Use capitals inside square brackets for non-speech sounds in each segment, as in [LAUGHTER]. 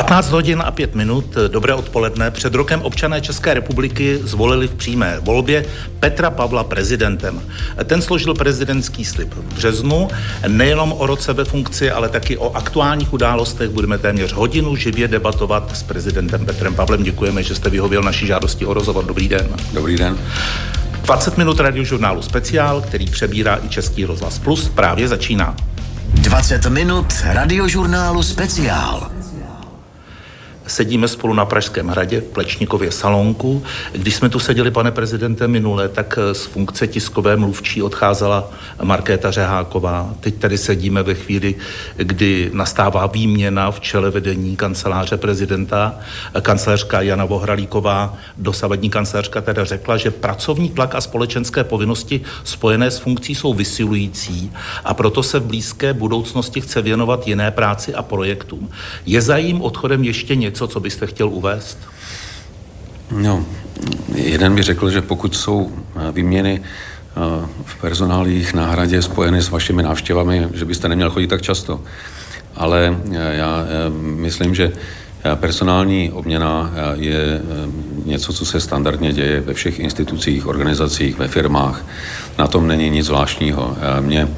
15 hodin a 5 minut, dobré odpoledne. Před rokem občané České republiky zvolili v přímé volbě Petra Pavla prezidentem. Ten složil prezidentský slib v březnu. Nejenom o roce ve funkci, ale taky o aktuálních událostech budeme téměř hodinu živě debatovat s prezidentem Petrem Pavlem. Děkujeme, že jste vyhověl naší žádosti o rozhovor. Dobrý den. Dobrý den. 20 minut radiožurnálu Speciál, který přebírá i Český rozhlas Plus, právě začíná. 20 minut radiožurnálu Speciál sedíme spolu na Pražském hradě v Plečnikově salonku. Když jsme tu seděli, pane prezidente, minule, tak z funkce tiskové mluvčí odcházela Markéta Řeháková. Teď tady sedíme ve chvíli, kdy nastává výměna v čele vedení kanceláře prezidenta. Kancelářka Jana Vohralíková, dosavadní kancelářka, teda řekla, že pracovní tlak a společenské povinnosti spojené s funkcí jsou vysilující a proto se v blízké budoucnosti chce věnovat jiné práci a projektům. Je za jím odchodem ještě něco, něco, co byste chtěl uvést? No, jeden by řekl, že pokud jsou eh, výměny eh, v personálích na hradě spojeny s vašimi návštěvami, že byste neměl chodit tak často. Ale eh, já myslím, že Personální obměna je něco, co se standardně děje ve všech institucích, organizacích, ve firmách. Na tom není nic zvláštního. Mě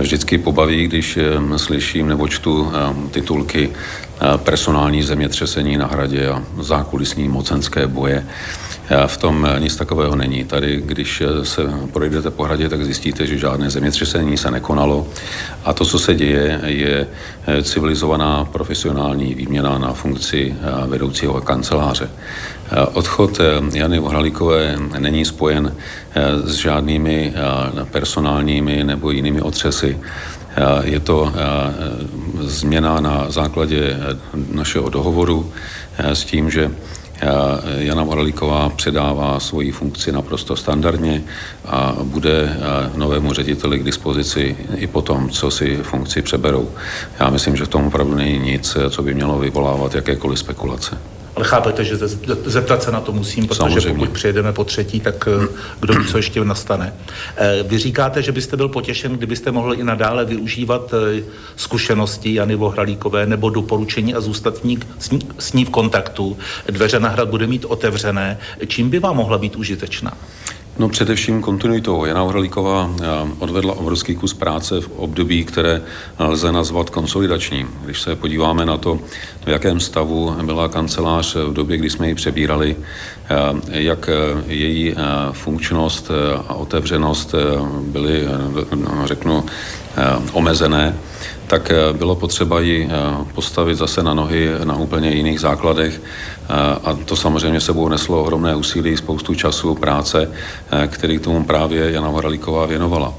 vždycky pobaví, když slyším nebo čtu titulky personální zemětřesení na hradě a zákulisní mocenské boje. V tom nic takového není. Tady, když se projdete po hradě, tak zjistíte, že žádné zemětřesení se nekonalo a to, co se děje, je civilizovaná profesionální výměna na funkci vedoucího kanceláře. Odchod Jany Vohralíkové není spojen s žádnými personálními nebo jinými otřesy. Je to změna na základě našeho dohovoru s tím, že Jana Moralíková předává svoji funkci naprosto standardně a bude novému řediteli k dispozici i po tom, co si funkci přeberou. Já myslím, že v tom opravdu není nic, co by mělo vyvolávat jakékoliv spekulace. Ale chápete, že zeptat se na to musím, protože Samozřejmě. pokud přijedeme po třetí, tak eh, kdo ví, co ještě nastane. Eh, vy říkáte, že byste byl potěšen, kdybyste mohli i nadále využívat eh, zkušenosti Jany Vohralíkové nebo doporučení a zůstat s ní, s ní v kontaktu. Dveře na hrad bude mít otevřené. Čím by vám mohla být užitečná? No především kontinuitou. Jana Ohralíková eh, odvedla obrovský kus práce v období, které lze nazvat konsolidačním. Když se podíváme na to, v jakém stavu byla kancelář v době, kdy jsme ji přebírali, eh, jak eh, její funkčnost a otevřenost byly, no, řeknu, omezené, tak bylo potřeba ji postavit zase na nohy na úplně jiných základech a to samozřejmě sebou neslo ohromné úsilí, spoustu času, práce, který k tomu právě Jana Horalíková věnovala.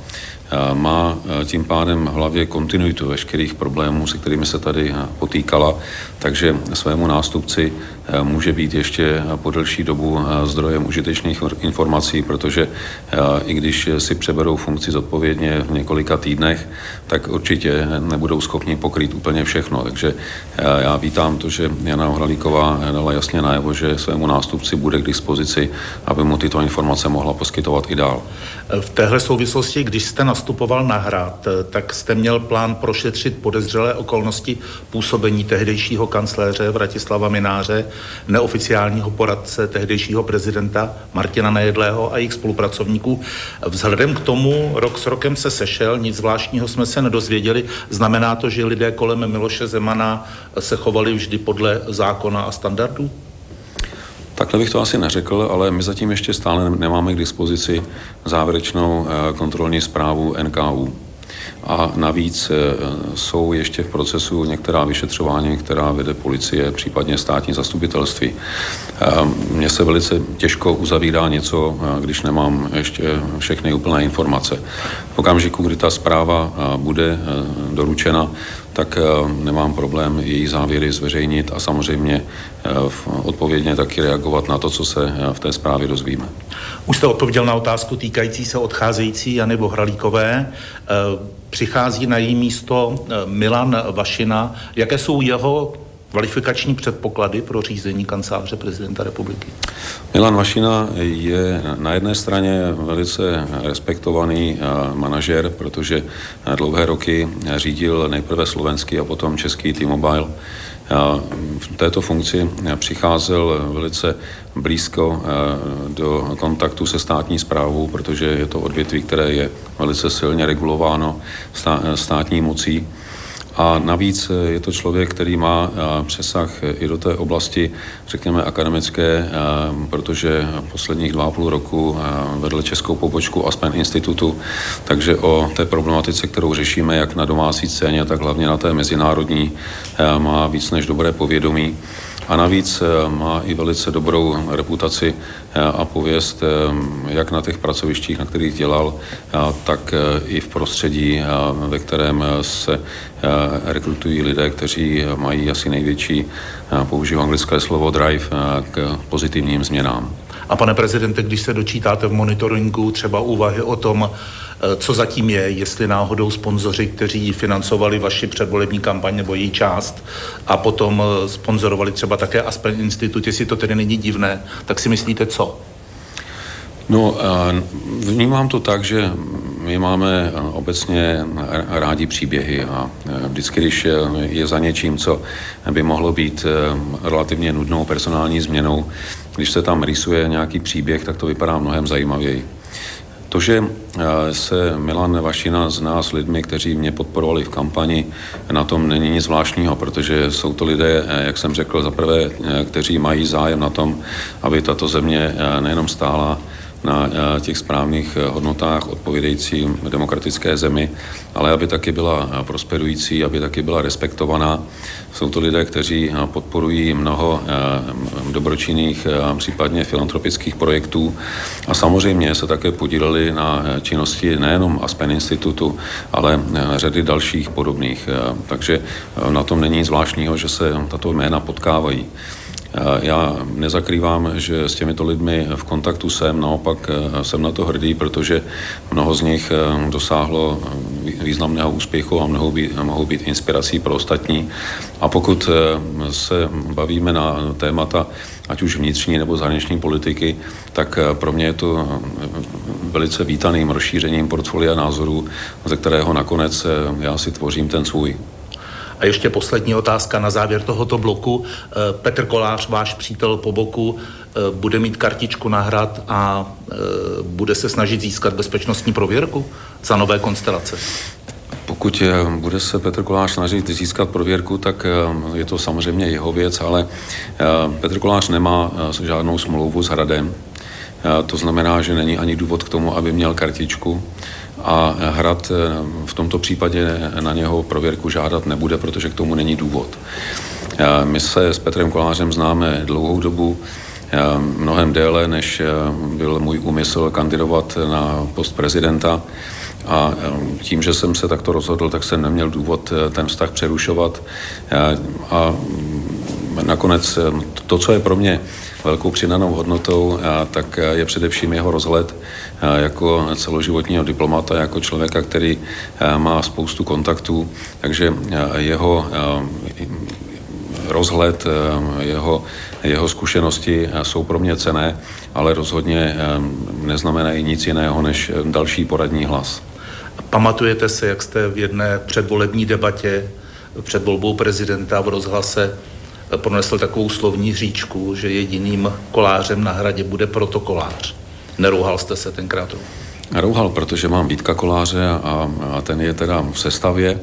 Má tím pádem v hlavě kontinuitu veškerých problémů, se kterými se tady potýkala, takže svému nástupci může být ještě po delší dobu zdrojem užitečných informací, protože i když si přeberou funkci zodpovědně v několika týdnech, tak určitě nebudou schopni pokrýt úplně všechno. Takže já vítám to, že Jana Ohralíková dala jasně najevo, že svému nástupci bude k dispozici, aby mu tyto informace mohla poskytovat i dál. V téhle souvislosti, když jste nastupoval na hrad, tak jste měl plán prošetřit podezřelé okolnosti působení tehdejšího kancléře Vratislava Mináře, neoficiálního poradce tehdejšího prezidenta Martina Nejedlého a jejich spolupracovníků. Vzhledem k tomu rok s rokem se sešel, nic zvláštního jsme se nedozvěděli. Znamená to, že lidé kolem Miloše Zemana se chovali vždy podle zákona a standardů? Takhle bych to asi neřekl, ale my zatím ještě stále nemáme k dispozici závěrečnou eh, kontrolní zprávu NKU. A navíc eh, jsou ještě v procesu některá vyšetřování, která vede policie, případně státní zastupitelství. Eh, mně se velice těžko uzavírá něco, když nemám ještě všechny úplné informace. V okamžiku, kdy ta zpráva bude doručena, tak eh, nemám problém její závěry zveřejnit a samozřejmě eh, odpovědně taky reagovat na to, co se eh, v té zprávě dozvíme. Už jste odpověděl na otázku týkající se odcházející Jany Bohralíkové. Přichází na její místo Milan Vašina. Jaké jsou jeho kvalifikační předpoklady pro řízení kanceláře prezidenta republiky? Milan Vašina je na jedné straně velice respektovaný eh, manažer, protože dlouhé roky řídil nejprve slovenský a potom český T-Mobile. V této funkci přicházel velice blízko eh, do kontaktu se státní zprávou, protože je to odvětví, které je velice silně regulováno státní mocí. A navíc je to člověk, který má eh, přesah i do té oblasti, řekněme, akademické, eh, protože posledních dva a půl roku eh, vedl českou pobočku Aspen institutu, takže o té problematice, kterou řešíme jak na domácí scéně, tak hlavně na té mezinárodní, má víc než dobré povědomí a navíc eh, má i velice dobrou reputaci eh, a pověst eh, jak na těch pracovištích, na kterých dělal, tak i v prostředí, ve kterém se rekrutují lidé, kteří mají asi největší, použiju anglické slovo drive, k pozitivním změnám. A pane prezidente, když se dočítáte v monitoringu třeba úvahy o tom, co zatím je, jestli náhodou sponzoři, kteří financovali vaši předvolební kampaň nebo její část a potom eh, sponzorovali třeba také Aspen Institut, jestli to tedy není divné, tak si myslíte co? No, eh, vnímám to tak, že my máme obecně rádi příběhy a vždycky, když je za něčím, co by mohlo být relativně nudnou personální změnou, když se tam rýsuje nějaký příběh, tak to vypadá mnohem zajímavěji. To, že eh, se Milan Vašina zná s lidmi, kteří mě podporovali v kampani, na tom není nic zvláštního, protože jsou to lidé, eh, jak jsem řekl, zaprvé, eh, kteří mají zájem na tom, aby tato země nejenom stála na eh, těch správných eh, hodnotách odpovídající demokratické zemi, ale aby taky byla eh, prosperující, aby taky byla respektovaná. Jsou to lidé, kteří podporují mnoho dobročinných, případně filantropických projektů a samozřejmě se také podíleli na činnosti nejenom Aspen Institutu, ale řady dalších podobných. Takže na tom není zvláštního, že se tato jména potkávají. Já nezakrývám, že s těmito lidmi v kontaktu jsem, naopak eh, jsem na to hrdý, protože mnoho z nich eh, dosáhlo eh, významného úspěchu a mohou být, mohou být inspirací pro ostatní. A pokud se bavíme na témata, ať už vnitřní nebo zahraniční politiky, tak pro mě je to velice vítaným rozšířením portfolia názorů, ze kterého nakonec já si tvořím ten svůj. A ještě poslední otázka na závěr tohoto bloku. Eh, Petr Kolář, váš přítel po boku, eh, bude mít kartičku na hrad a eh, bude se snažit získat bezpečnostní prověrku za nové konstelace? Pokud bude se Petr Kolář snažit získat prověrku, tak je to samozřejmě jeho věc, ale Petr Kolář nemá žádnou smlouvu s Hradem. To znamená, že není ani důvod k tomu, aby měl kartičku a hrad eh, v tomto případě na něho prověrku žádat nebude, protože k tomu není důvod. Eh, my se s Petrem Kolářem známe dlouhou dobu, eh, mnohem déle, než byl můj úmysl kandidovat na post prezidenta. A tím, že jsem se takto rozhodl, tak jsem neměl důvod ten vztah přerušovat. A nakonec to, co je pro mě velkou přidanou hodnotou, tak je především jeho rozhled jako celoživotního diplomata, jako člověka, který má spoustu kontaktů, takže jeho rozhled, jeho, jeho zkušenosti jsou pro mě cené, ale rozhodně neznamenají nic jiného než další poradní hlas. Pamatujete se, jak jste v jedné předvolební debatě před volbou prezidenta v rozhlase pronesl takovou slovní říčku, že jediným kolářem na hradě bude protokolář. Nerouhal jste se tenkrát? Rouhal, protože mám Vítka Koláře a, a ten je teda v sestavě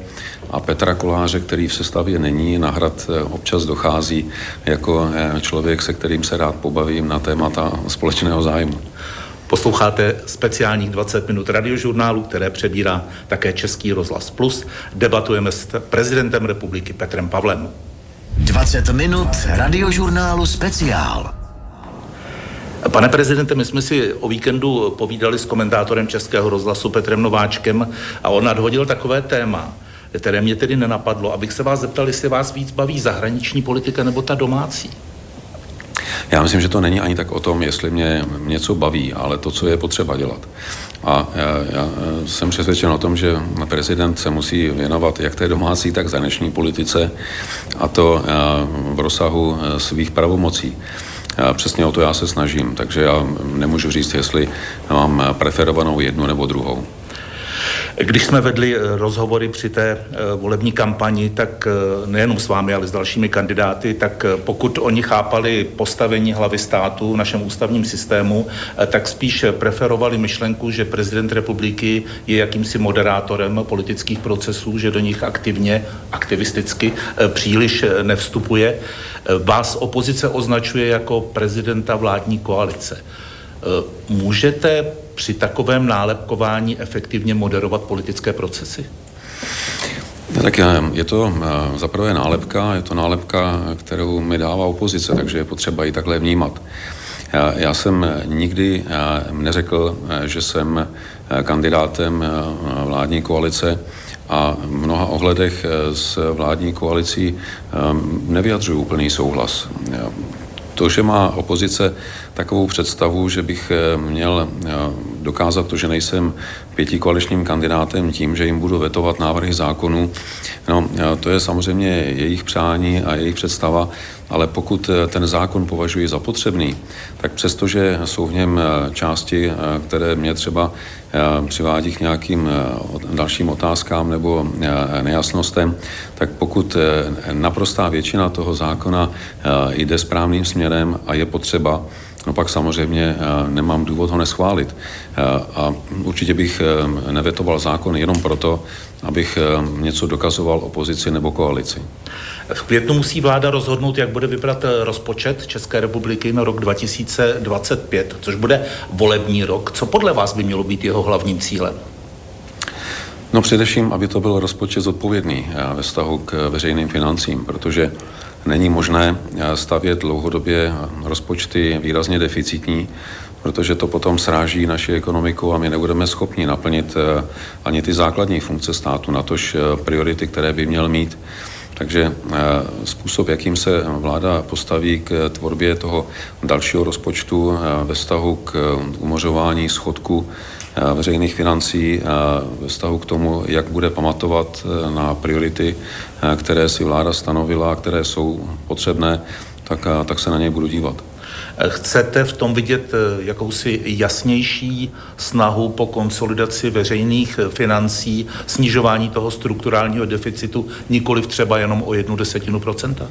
a Petra Koláře, který v sestavě není, na hrad eh, občas dochází jako eh, člověk, se kterým se rád pobavím na témata společného zájmu. Posloucháte speciálních 20 minut radiožurnálu, které přebírá také Český rozhlas Plus. Debatujeme s prezidentem republiky Petrem Pavlem. 20 minut radiožurnálu speciál. Pane prezidente, my jsme si o víkendu povídali s komentátorem Českého rozhlasu Petrem Nováčkem a on nadhodil takové téma, které mě tedy nenapadlo, abych se vás zeptal, jestli vás víc baví zahraniční politika nebo ta domácí. Já myslím, že to není ani tak o tom, jestli mě něco baví, ale to, co je potřeba dělat. A já jsem přesvědčen o tom, že prezident se musí věnovat jak té domácí, tak zahraniční politice a to v rozsahu svých pravomocí. Přesně o to já se snažím, takže já nemůžu říct, jestli mám preferovanou jednu nebo druhou. Když jsme vedli eh, rozhovory při té eh, volební kampani, tak eh, nejenom s vámi, ale s dalšími kandidáty, tak pokud oni chápali postavení hlavy státu v našem ústavním systému, tak spíš preferovali myšlenku, že prezident republiky je jakýmsi moderátorem politických procesů, že do nich aktivně, aktivisticky příliš nevstupuje. Vás opozice označuje jako prezidenta vládní koalice. Můžete při takovém nálepkování efektivně moderovat politické procesy? Tak je to za prvé nálepka, je to nálepka, kterou mi dává opozice, takže je potřeba ji takhle vnímat. Já jsem nikdy neřekl, že jsem kandidátem vládní koalice a v mnoha ohledech s vládní koalicí nevyjadřuju úplný souhlas. To, že má opozice takovou představu, že bych eh, měl eh, dokázat to, že nejsem pětikoaličním kandidátem tím, že jim budu vetovat návrhy zákonů, no, eh, to je samozřejmě jejich přání a jejich představa, ale pokud ten zákon považuji za potřebný, tak přestože jsou v něm části, které mě třeba přivádí k nějakým dalším otázkám nebo nejasnostem, tak pokud naprostá většina toho zákona jde správným směrem a je potřeba, no pak samozřejmě nemám důvod ho neschválit. A určitě bych nevetoval zákon jenom proto, abych něco dokazoval opozici nebo koalici. V květnu musí vláda rozhodnout, jak bude vypadat eh, rozpočet České republiky na rok 2025, což bude volební rok. Co podle vás by mělo být jeho hlavním cílem? No především, aby to byl rozpočet zodpovědný eh, ve vztahu k veřejným financím, protože není možné eh, stavět dlouhodobě rozpočty výrazně deficitní, protože to potom sráží naši ekonomiku a my nebudeme schopni naplnit ani ty základní funkce státu, natož priority, které by měl mít. Takže eh, způsob, jakým se vláda postaví k tvorbě toho dalšího rozpočtu eh, ve vztahu k umořování schodku eh, veřejných financí ve vztahu k tomu, jak bude pamatovat na priority, které si vláda stanovila a které jsou potřebné, tak, tak se na něj budu dívat. Chcete v tom vidět jakousi jasnější snahu po konsolidaci veřejných financí, snižování toho strukturálního deficitu, nikoli třeba jenom o jednu desetinu procenta?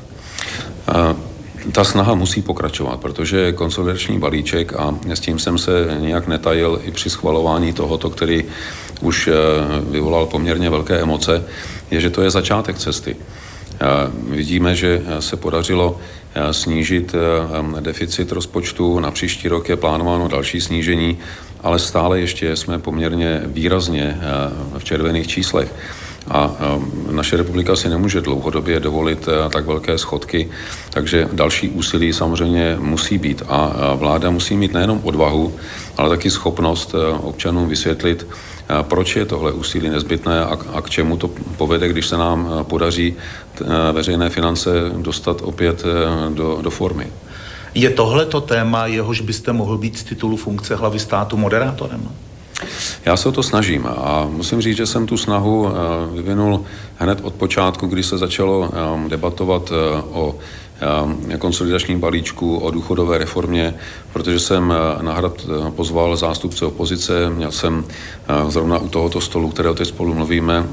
Ta snaha musí pokračovat, protože konsolidační balíček, a s tím jsem se nějak netajil i při schvalování tohoto, který už eh, vyvolal poměrně velké emoce, je, že to je začátek cesty. Vidíme, že se podařilo Eh, snížit eh, deficit rozpočtu. Na příští rok je plánováno další snížení, ale stále ještě jsme poměrně výrazně eh, v červených číslech. A naše republika si nemůže dlouhodobě dovolit tak velké schodky, takže další úsilí samozřejmě musí být. A vláda musí mít nejenom odvahu, ale taky schopnost občanům vysvětlit, proč je tohle úsilí nezbytné a, a k čemu to povede, když se nám podaří veřejné finance dostat opět do, do formy. Je tohle to téma, jehož byste mohl být z titulu funkce hlavy státu moderátorem? Já se o to snažím a musím říct, že jsem tu snahu vyvinul hned od počátku, kdy se začalo debatovat o konsolidačním balíčku, o důchodové reformě, protože jsem na hrad pozval zástupce opozice, měl jsem zrovna u tohoto stolu, kterého teď spolu mluvíme,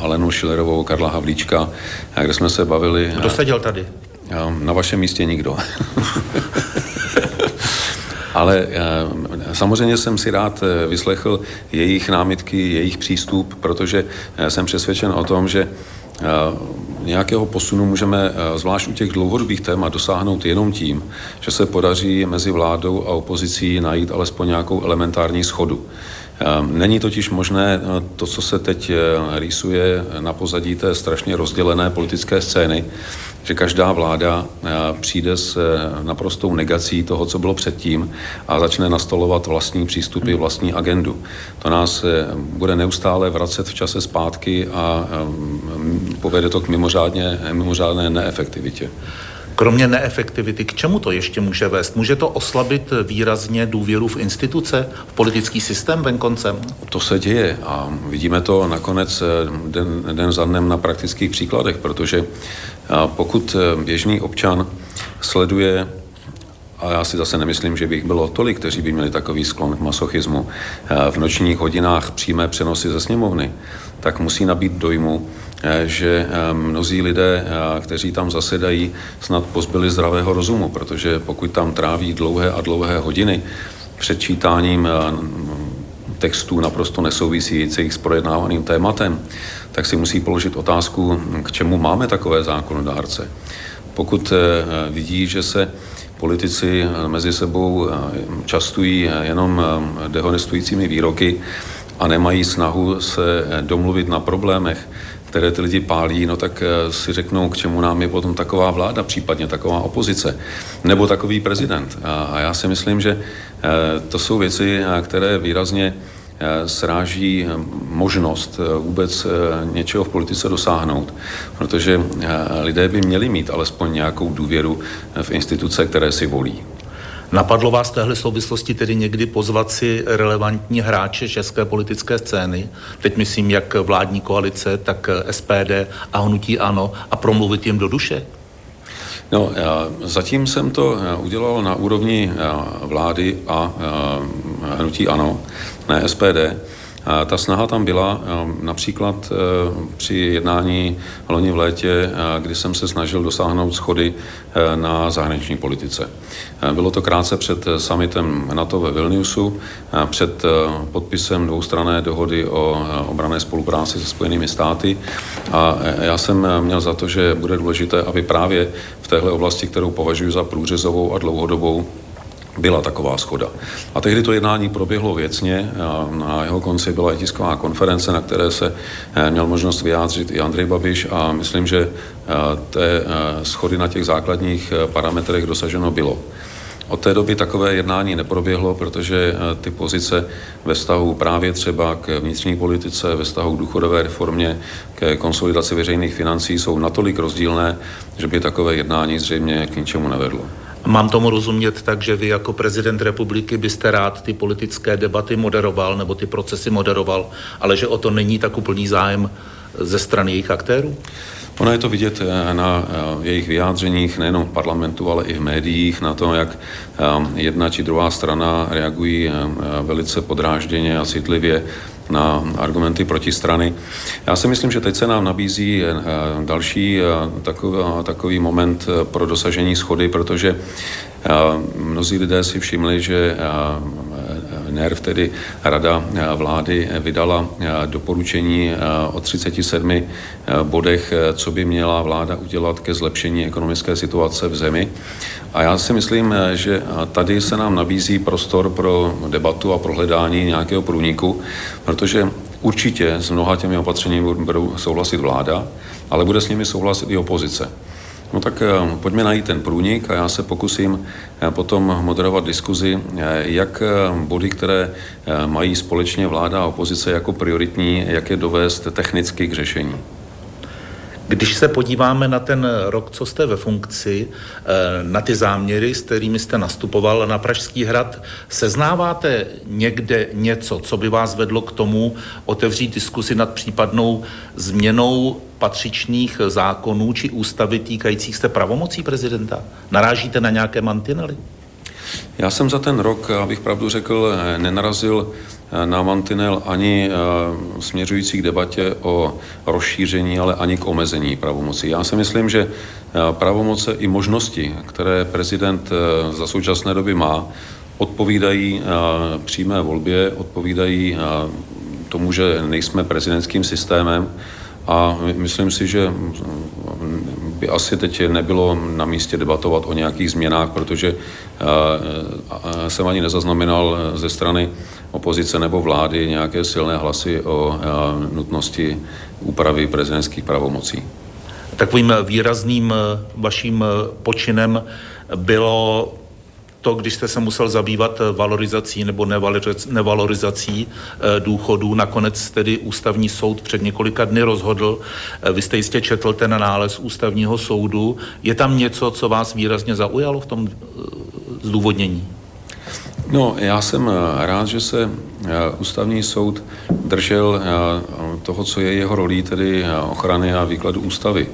Alenu Šilerovou, Karla Havlíčka, kde jsme se bavili... Kdo seděl tady? Na vašem místě nikdo. [LAUGHS] Ale samozřejmě jsem si rád eh, vyslechl jejich námitky, jejich přístup, protože eh, jsem přesvědčen o tom, že nějakého posunu můžeme zvlášť u těch dlouhodobých témat dosáhnout jenom tím, že se podaří mezi vládou a opozicí najít alespoň nějakou elementární schodu. Není totiž možné to, co se teď rýsuje na pozadí té strašně rozdělené politické scény, že každá vláda eh, přijde s eh, naprostou negací toho, co bylo předtím a začne nastolovat vlastní přístupy, vlastní agendu. To nás eh, bude neustále vracet v čase zpátky a povede to k mimořádně, mimořádné neefektivitě. Kromě neefektivity, k čemu to ještě může vést? Může to oslabit výrazně důvěru v instituce, v politický systém venkoncem? To se děje a vidíme to nakonec den, den za dnem na praktických příkladech, protože pokud běžný občan sleduje a já si zase nemyslím, že bych bylo tolik, kteří by měli takový sklon k masochismu. V nočních hodinách přímé přenosy ze sněmovny, tak musí nabít dojmu, že mnozí lidé, kteří tam zasedají, snad pozbyli zdravého rozumu, protože pokud tam tráví dlouhé a dlouhé hodiny před čítáním textů naprosto nesouvisících s projednávaným tématem, tak si musí položit otázku, k čemu máme takové zákonodárce. Pokud vidí, že se politici mezi sebou častují jenom dehonestujícími výroky a nemají snahu se domluvit na problémech, které ty lidi pálí, no tak si řeknou, k čemu nám je potom taková vláda, případně taková opozice, nebo takový prezident. A já si myslím, že to jsou věci, které výrazně Eh, sráží eh, možnost eh, vůbec něčeho v politice dosáhnout, protože lidé by měli mít alespoň nějakou důvěru v instituce, které si volí. Napadlo vás v téhle souvislosti tedy někdy pozvat si relevantní hráče české politické scény, teď myslím jak vládní koalice, tak SPD a hnutí ANO, a promluvit jim do duše? No, já, zatím jsem to udělal na úrovni vlády a hnutí ANO ne SPD. Ta snaha tam byla například e, při jednání loni v létě, e, kdy jsem se snažil dosáhnout schody e, na zahraniční politice. Bylo to krátce před summitem NATO ve Vilniusu, před podpisem dvoustranné dohody o obrané spolupráci se Spojenými státy a já jsem měl za to, že bude důležité, aby právě v téhle oblasti, kterou považuji za průřezovou a dlouhodobou, byla taková schoda. A tehdy to jednání proběhlo věcně. Na jeho konci byla i tisková konference, na které se eh, měl možnost vyjádřit i Andrej Babiš a myslím, že eh, té eh, schody na těch základních parametrech dosaženo bylo. Od té doby takové jednání neproběhlo, protože ty pozice ve vztahu právě třeba k vnitřní politice, ve vztahu k důchodové reformě, ke konsolidaci veřejných financí jsou natolik rozdílné, že by takové jednání zřejmě k ničemu nevedlo. Mám tomu rozumět tak, že vy jako prezident republiky byste rád ty politické debaty moderoval nebo ty procesy moderoval, ale že o to není tak úplný zájem ze strany jejich aktérů? Ono je to vidět eh, na eh, jejich vyjádřeních nejenom v parlamentu, ale i v médiích, na to, jak eh, jedna či druhá strana reagují velice podrážděně a citlivě na argumenty protistrany. Já si myslím, že teď se nám nabízí další takový, takový moment pro dosažení schody, protože mnozí lidé si všimli, že NERV, tedy Rada vlády, vydala doporučení o 37 bodech, co by měla vláda udělat ke zlepšení ekonomické situace v zemi. A já si myslím, že tady se nám nabízí prostor pro debatu a prohledání nějakého průniku, protože určitě s mnoha těmi opatřeními budou souhlasit vláda, ale bude s nimi souhlasit i opozice. No tak eh, pojďme najít ten průnik a já se pokusím eh, potom moderovat diskuzi, eh, jak body, které mají společně vláda a opozice jako prioritní, jak je dovést technicky k řešení. Když se podíváme na ten rok, co jste ve funkci, na ty záměry, s kterými jste nastupoval na Pražský hrad, seznáváte někde něco, co by vás vedlo k tomu otevřít diskusi nad případnou změnou patřičných zákonů či ústavy týkajících se pravomocí prezidenta? Narážíte na nějaké mantinely? Já jsem za ten rok, abych pravdu řekl, nenarazil na mantinel ani eh, směřující k debatě o rozšíření, ale ani k omezení pravomocí. Já si myslím, že eh, pravomoce i možnosti, které prezident eh, za současné doby má, odpovídají přímé volbě, odpovídají tomu, že nejsme prezidentským systémem, a myslím si, že by asi teď nebylo na místě debatovat o nějakých změnách, protože eh, eh, jsem ani nezaznamenal ze strany opozice nebo vlády nějaké silné hlasy o eh, nutnosti úpravy prezidentských pravomocí. Takovým výrazným vaším počinem bylo to, když jste se musel zabývat valorizací nebo nevalorizací důchodů, nakonec tedy ústavní soud před několika dny rozhodl, vy jste jistě četl ten nález ústavního soudu, je tam něco, co vás výrazně zaujalo v tom zdůvodnění? No, já jsem eh, rád, že se eh, ústavní soud držel eh, toho, co je jeho rolí, tedy ochrany a výkladu ústavy.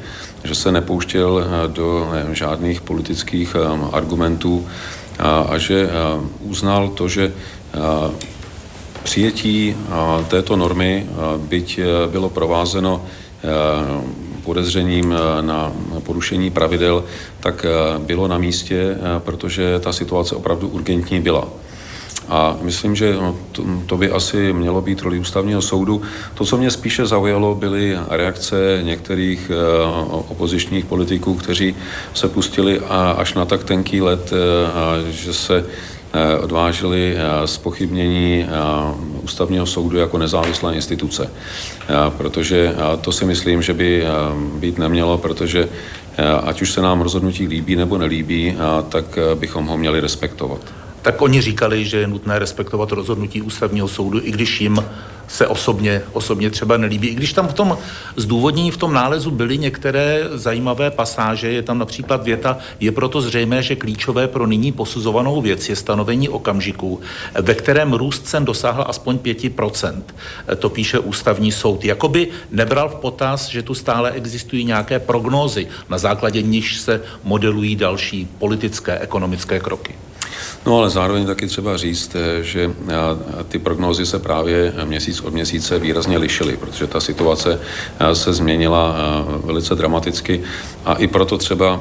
Že se nepouštěl do žádných politických argumentů a že uznal to, že přijetí této normy, byť bylo provázeno podezřením na porušení pravidel, tak bylo na místě, protože ta situace opravdu urgentní byla. A myslím, že no, to, to by asi mělo být roli ústavního soudu. To, co mě spíše zaujalo, byly reakce některých uh, opozičních politiků, kteří se pustili a, až na tak tenký let, uh, že se uh, odvážili spochybnění ústavního soudu jako nezávislé instituce. Protože to si myslím, že by být nemělo, protože ať už se nám rozhodnutí líbí nebo nelíbí, tak bychom ho měli respektovat tak oni říkali, že je nutné respektovat rozhodnutí ústavního soudu, i když jim se osobně, osobně třeba nelíbí. I když tam v tom zdůvodnění, v tom nálezu byly některé zajímavé pasáže, je tam například věta, je proto zřejmé, že klíčové pro nyní posuzovanou věc je stanovení okamžiku, ve kterém růst cen dosáhl aspoň 5%. To píše ústavní soud. Jakoby nebral v potaz, že tu stále existují nějaké prognózy, na základě níž se modelují další politické, ekonomické kroky. No ale zároveň taky třeba říct, eh, že eh, ty prognózy se právě měsíc od měsíce výrazně lišily, protože ta situace eh, se změnila velice dramaticky a i proto třeba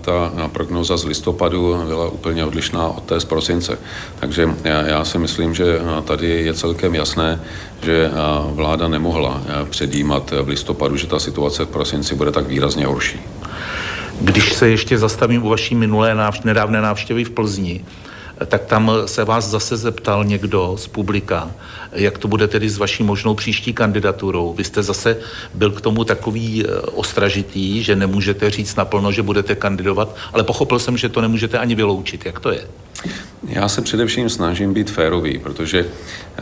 ta prognóza z listopadu byla úplně odlišná od té z prosince. Takže já si myslím, že tady je celkem jasné, že vláda nemohla předjímat v listopadu, že ta situace v prosinci bude tak výrazně horší. Když se ještě zastavím u vaší minulé návštěvy, nedávné návštěvy v Plzni, tak tam se vás zase zeptal někdo z publika, jak to bude tedy s vaší možnou příští kandidaturou. Vy jste zase byl k tomu takový eh, ostražitý, že nemůžete říct naplno, že budete kandidovat, ale pochopil jsem, že to nemůžete ani vyloučit. Jak to je? Já se především snažím být férový, protože eh,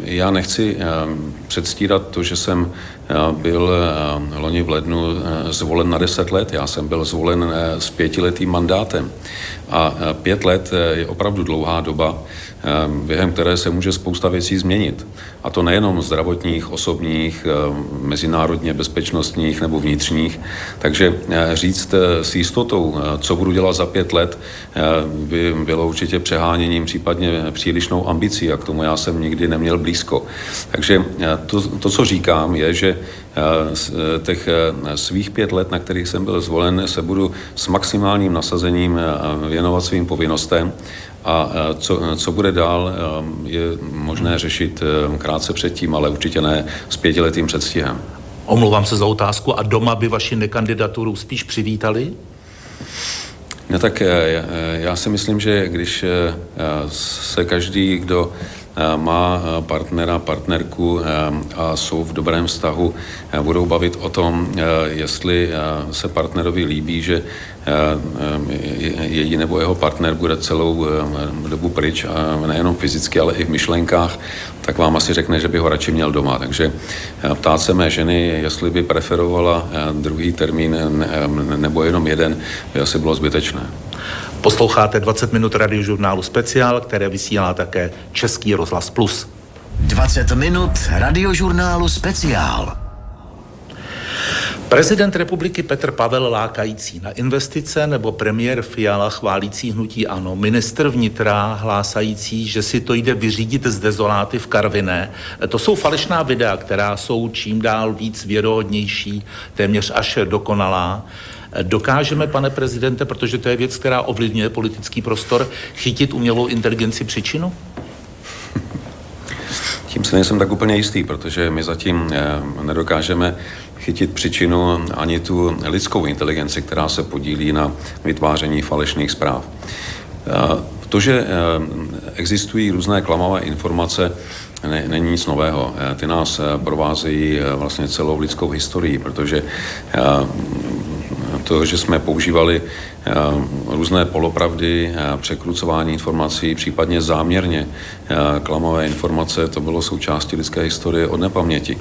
já nechci eh, předstírat to, že jsem byl loni v lednu zvolen na 10 let. Já jsem byl zvolen s pětiletým mandátem. A pět let je opravdu dlouhá doba, během které se může spousta věcí změnit. A to nejenom zdravotních, osobních, mezinárodně bezpečnostních nebo vnitřních. Takže říct e, s jistotou, co budu dělat za pět let, by bylo určitě přeháněním, případně přílišnou ambicí a k tomu já jsem nikdy neměl blízko. Takže to, to co říkám, je, že těch svých pět let, na kterých jsem byl zvolen, se budu s maximálním nasazením věnovat svým povinnostem a co, co bude dál, je možné řešit krátce předtím, ale určitě ne s pětiletým předstihem. Omlouvám se za otázku. A doma by vaši nekandidaturu spíš přivítali? No tak já si myslím, že když se každý, kdo má partnera, partnerku a jsou v dobrém vztahu, budou bavit o tom, jestli se partnerovi líbí, že její nebo jeho partner bude celou dobu pryč, nejenom fyzicky, ale i v myšlenkách, tak vám asi řekne, že by ho radši měl doma. Takže ptát se mé ženy, jestli by preferovala druhý termín nebo jenom jeden, by asi bylo zbytečné. Posloucháte 20 minut radiožurnálu Speciál, které vysílá také Český rozhlas Plus. 20 minut radiožurnálu Speciál. Prezident republiky Petr Pavel lákající na investice nebo premiér Fiala chválící hnutí ANO, ministr vnitra hlásající, že si to jde vyřídit z dezoláty v Karviné. To jsou falešná videa, která jsou čím dál víc věrohodnější, téměř až dokonalá. Dokážeme, pane prezidente, protože to je věc, která ovlivňuje politický prostor, chytit umělou inteligenci příčinu? [LAUGHS] Tím se nejsem tak úplně jistý, protože my zatím eh, nedokážeme chytit příčinu ani tu lidskou inteligenci, která se podílí na vytváření falešných zpráv. Eh, to, že eh, existují různé klamavé informace, ne, není nic nového. Ty nás provázejí vlastně celou lidskou historii, protože to, že jsme používali různé polopravdy, překrucování informací, případně záměrně klamavé informace, to bylo součástí lidské historie od nepaměti.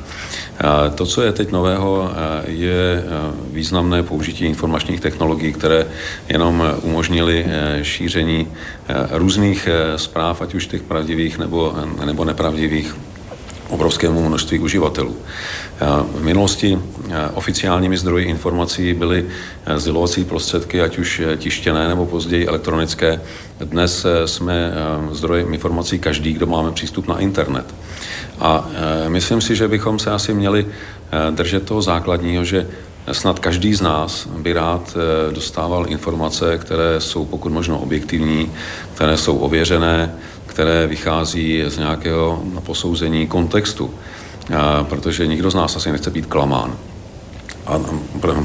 To, co je teď nového, je významné použití informačních technologií, které jenom umožnili šíření různých zpráv, ať už těch pravdivých nebo, nebo nepravdivých obrovskému množství uživatelů. V minulosti oficiálními zdroji informací byly sdělovací prostředky, ať už tištěné nebo později elektronické. Dnes jsme zdrojem informací každý, kdo máme přístup na internet. A myslím si, že bychom se asi měli držet toho základního, že snad každý z nás by rád dostával informace, které jsou pokud možno objektivní, které jsou ověřené, které vychází z nějakého posouzení kontextu, protože nikdo z nás asi nechce být klamán. A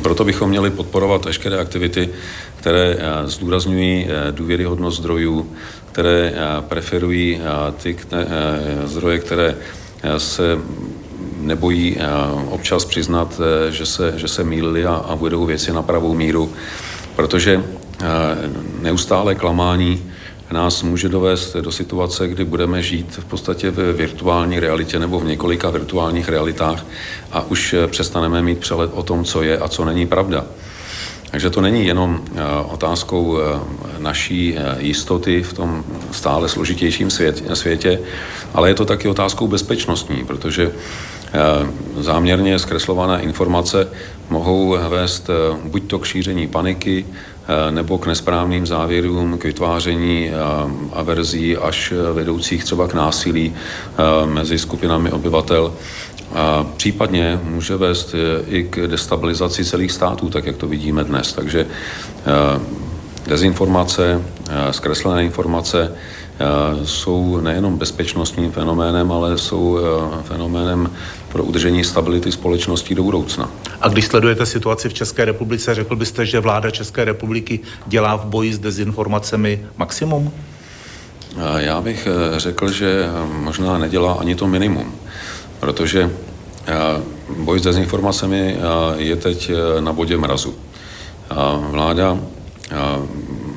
proto bychom měli podporovat veškeré aktivity, které zdůrazňují důvěryhodnost zdrojů, které preferují ty zdroje, které se nebojí občas přiznat, že se, že se mýlili a, a budou věci na pravou míru, protože neustále klamání nás může dovést do situace, kdy budeme žít v podstatě v virtuální realitě nebo v několika virtuálních realitách a už přestaneme mít přelet o tom, co je a co není pravda. Takže to není jenom eh, otázkou eh, naší eh, jistoty v tom stále složitějším světě, ale je to taky otázkou bezpečnostní, protože záměrně zkreslované informace mohou vést buď to k šíření paniky, nebo k nesprávným závěrům, k vytváření averzí až vedoucích třeba k násilí mezi skupinami obyvatel. A případně může vést i k destabilizaci celých států, tak jak to vidíme dnes. Takže dezinformace, zkreslené informace jsou nejenom bezpečnostním fenoménem, ale jsou fenoménem pro udržení stability společnosti do budoucna. A když sledujete situaci v České republice, řekl byste, že vláda České republiky dělá v boji s dezinformacemi maximum? Já bych eh, řekl, že eh, možná nedělá ani to minimum, protože eh, boj s dezinformacemi je teď na bodě mrazu. Vláda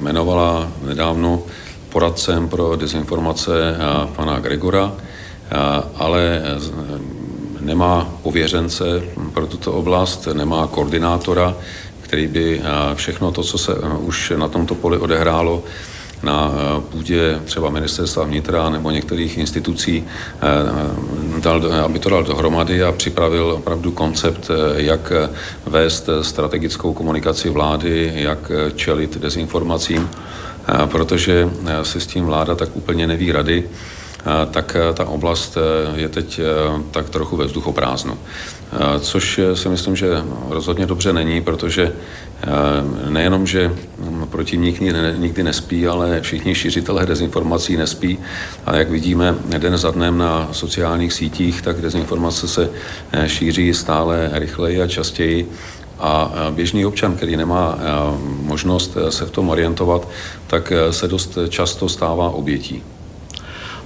jmenovala nedávno poradcem pro dezinformace pana Gregora, ale nemá pověřence pro tuto oblast, nemá koordinátora, který by eh, všechno to, co se eh, už na tomto poli odehrálo, na eh, půdě třeba ministerstva vnitra nebo některých institucí, dal, aby to dal dohromady a připravil opravdu koncept, jak vést strategickou komunikaci vlády, jak čelit dezinformacím, protože si s tím vláda tak úplně neví rady tak eh, ta oblast eh, je teď eh, tak trochu ve vzduchoprázdnu. Což si myslím, že rozhodně dobře není, protože nejenom, že protivník nikdy nespí, ale všichni šířitelé dezinformací nespí. A jak vidíme den za dnem na sociálních sítích, tak dezinformace se šíří stále rychleji a častěji. A běžný občan, který nemá možnost se v tom orientovat, tak se dost často stává obětí.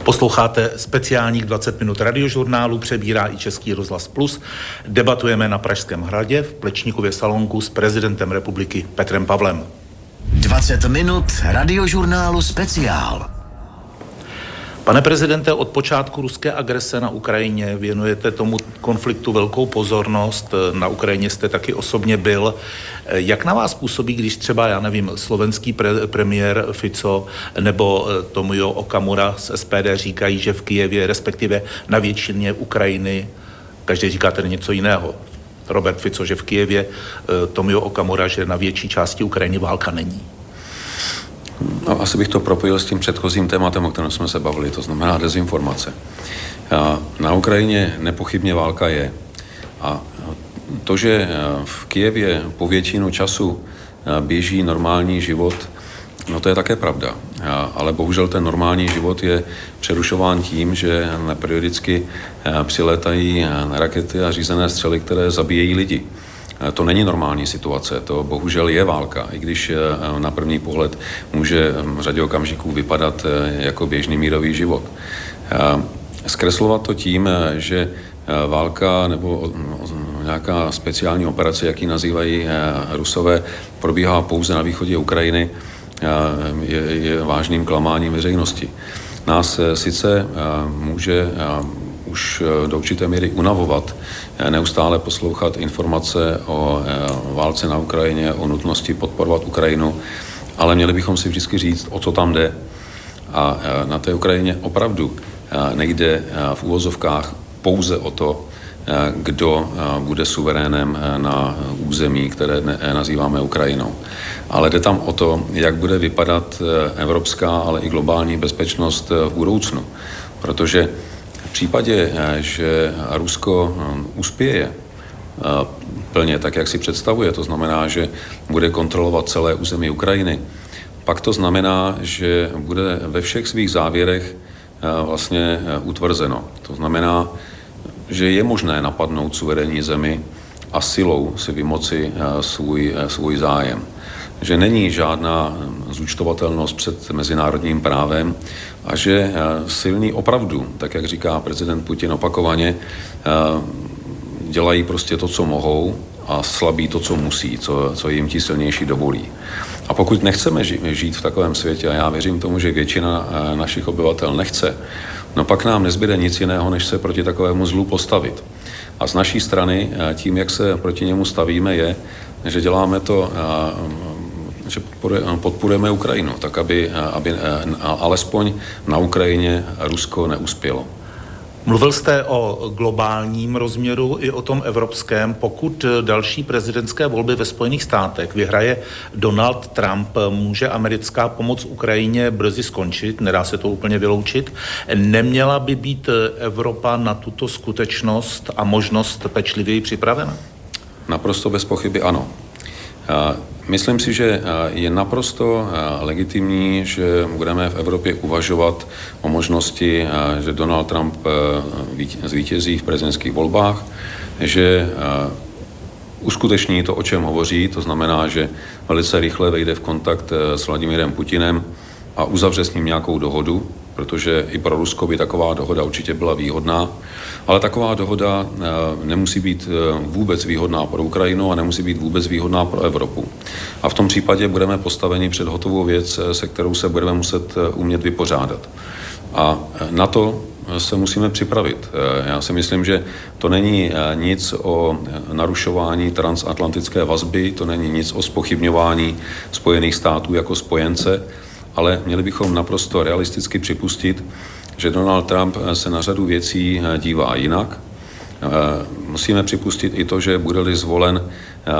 Posloucháte speciálních 20 minut radiožurnálu, přebírá i Český rozhlas Plus. Debatujeme na Pražském hradě v Plečníkově salonku s prezidentem republiky Petrem Pavlem. 20 minut radiožurnálu speciál. Pane prezidente, od počátku ruské agrese na Ukrajině věnujete tomu konfliktu velkou pozornost. Na Ukrajině jste taky osobně byl. Jak na vás působí, když třeba, já nevím, slovenský pre- premiér Fico nebo eh, Tomio Okamura z SPD říkají, že v Kijevě, respektive na většině Ukrajiny, každý říká tedy něco jiného. Robert Fico, že v Kijevě, eh, Tomio Okamura, že na větší části Ukrajiny válka není. No, asi bych to propojil s tím předchozím tématem, o kterém jsme se bavili, to znamená dezinformace. Na Ukrajině nepochybně válka je. A to, že v Kijevě po většinu času běží normální život, no to je také pravda. Ale bohužel ten normální život je přerušován tím, že periodicky přilétají rakety a řízené střely, které zabíjejí lidi. To není normální situace, to bohužel je válka, i když eh, na první pohled může v řadě okamžiků vypadat eh, jako běžný mírový život. Zkreslovat to tím, eh, že válka nebo nějaká speciální operace, jak ji nazývají Rusové, probíhá pouze na východě Ukrajiny, je, je vážným klamáním veřejnosti. Nás sice může už do určité míry unavovat, neustále poslouchat informace o válce na Ukrajině, o nutnosti podporovat Ukrajinu, ale měli bychom si vždycky říct, o co tam jde. A na té Ukrajině opravdu nejde v úvozovkách pouze o to, kdo bude suverénem na území, které nazýváme Ukrajinou. Ale jde tam o to, jak bude vypadat evropská, ale i globální bezpečnost v budoucnu. Protože případě, že Rusko uspěje plně tak, jak si představuje, to znamená, že bude kontrolovat celé území Ukrajiny, pak to znamená, že bude ve všech svých závěrech eh, vlastně eh, utvrzeno. To znamená, že je možné napadnout suverénní zemi a silou si vymoci eh, svůj, svůj zájem. Že není žádná zúčtovatelnost před mezinárodním právem a že silný opravdu, tak jak říká prezident Putin opakovaně, dělají prostě to, co mohou a slabí to, co musí, co, co jim ti silnější dovolí. A pokud nechceme žít v takovém světě, a já věřím tomu, že většina eh, našich obyvatel nechce, no pak nám nezbyde nic jiného, než se proti takovému zlu postavit. A z naší strany eh, tím, jak se proti němu stavíme, je, že děláme to, eh, že podporujeme Ukrajinu, tak aby, aby alespoň na Ukrajině Rusko neuspělo. Mluvil jste o globálním rozměru i o tom evropském. Pokud další prezidentské volby ve Spojených státech vyhraje Donald Trump, může americká pomoc Ukrajině brzy skončit, nedá se to úplně vyloučit. Neměla by být Evropa na tuto skutečnost a možnost pečlivěji připravena? Naprosto bez pochyby ano. Myslím si, že je naprosto legitimní, že budeme v Evropě uvažovat o možnosti, že Donald Trump zvítězí v prezidentských volbách, že uskuteční to, o čem hovoří, to znamená, že velice rychle vejde v kontakt s Vladimírem Putinem a uzavře s ním nějakou dohodu, protože i pro Rusko by taková dohoda určitě byla výhodná, ale taková dohoda eh, nemusí být eh, vůbec výhodná pro Ukrajinu a nemusí být vůbec výhodná pro Evropu. A v tom případě budeme postaveni před hotovou věc, eh, se kterou se budeme muset umět vypořádat. A na to se musíme připravit. Já si myslím, že to není nic o narušování transatlantické vazby, to není nic o spochybňování Spojených států jako spojence, ale měli bychom naprosto realisticky připustit, že Donald Trump se na řadu věcí eh, dívá jinak. Eh, musíme připustit i to, že bude-li zvolen eh,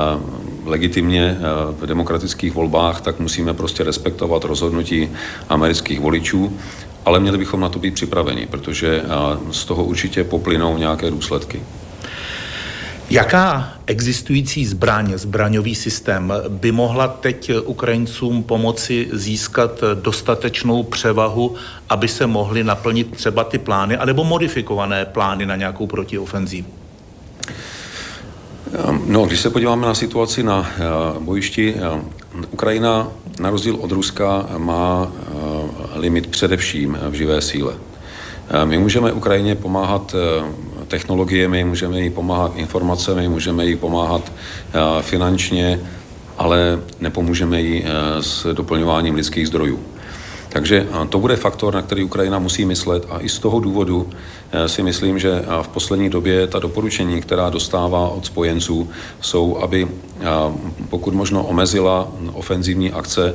legitimně v demokratických volbách, tak musíme prostě respektovat rozhodnutí amerických voličů, ale měli bychom na to být připraveni, protože z toho určitě poplynou nějaké důsledky. Jaká existující zbraň, zbraňový systém by mohla teď Ukrajincům pomoci získat dostatečnou převahu, aby se mohly naplnit třeba ty plány, anebo modifikované plány na nějakou protiofenzívu? No, když se podíváme na situaci na eh, bojišti, eh, Ukrajina na rozdíl od Ruska má eh, limit především v živé síle. My můžeme Ukrajině pomáhat technologiemi, můžeme jí pomáhat informacemi, můžeme jí pomáhat eh, finančně, ale nepomůžeme jí eh, s doplňováním lidských zdrojů. Takže eh, to bude faktor, na který Ukrajina musí myslet a i z toho důvodu si myslím, že v poslední době ta doporučení, která dostává od spojenců, jsou, aby pokud možno omezila ofenzivní akce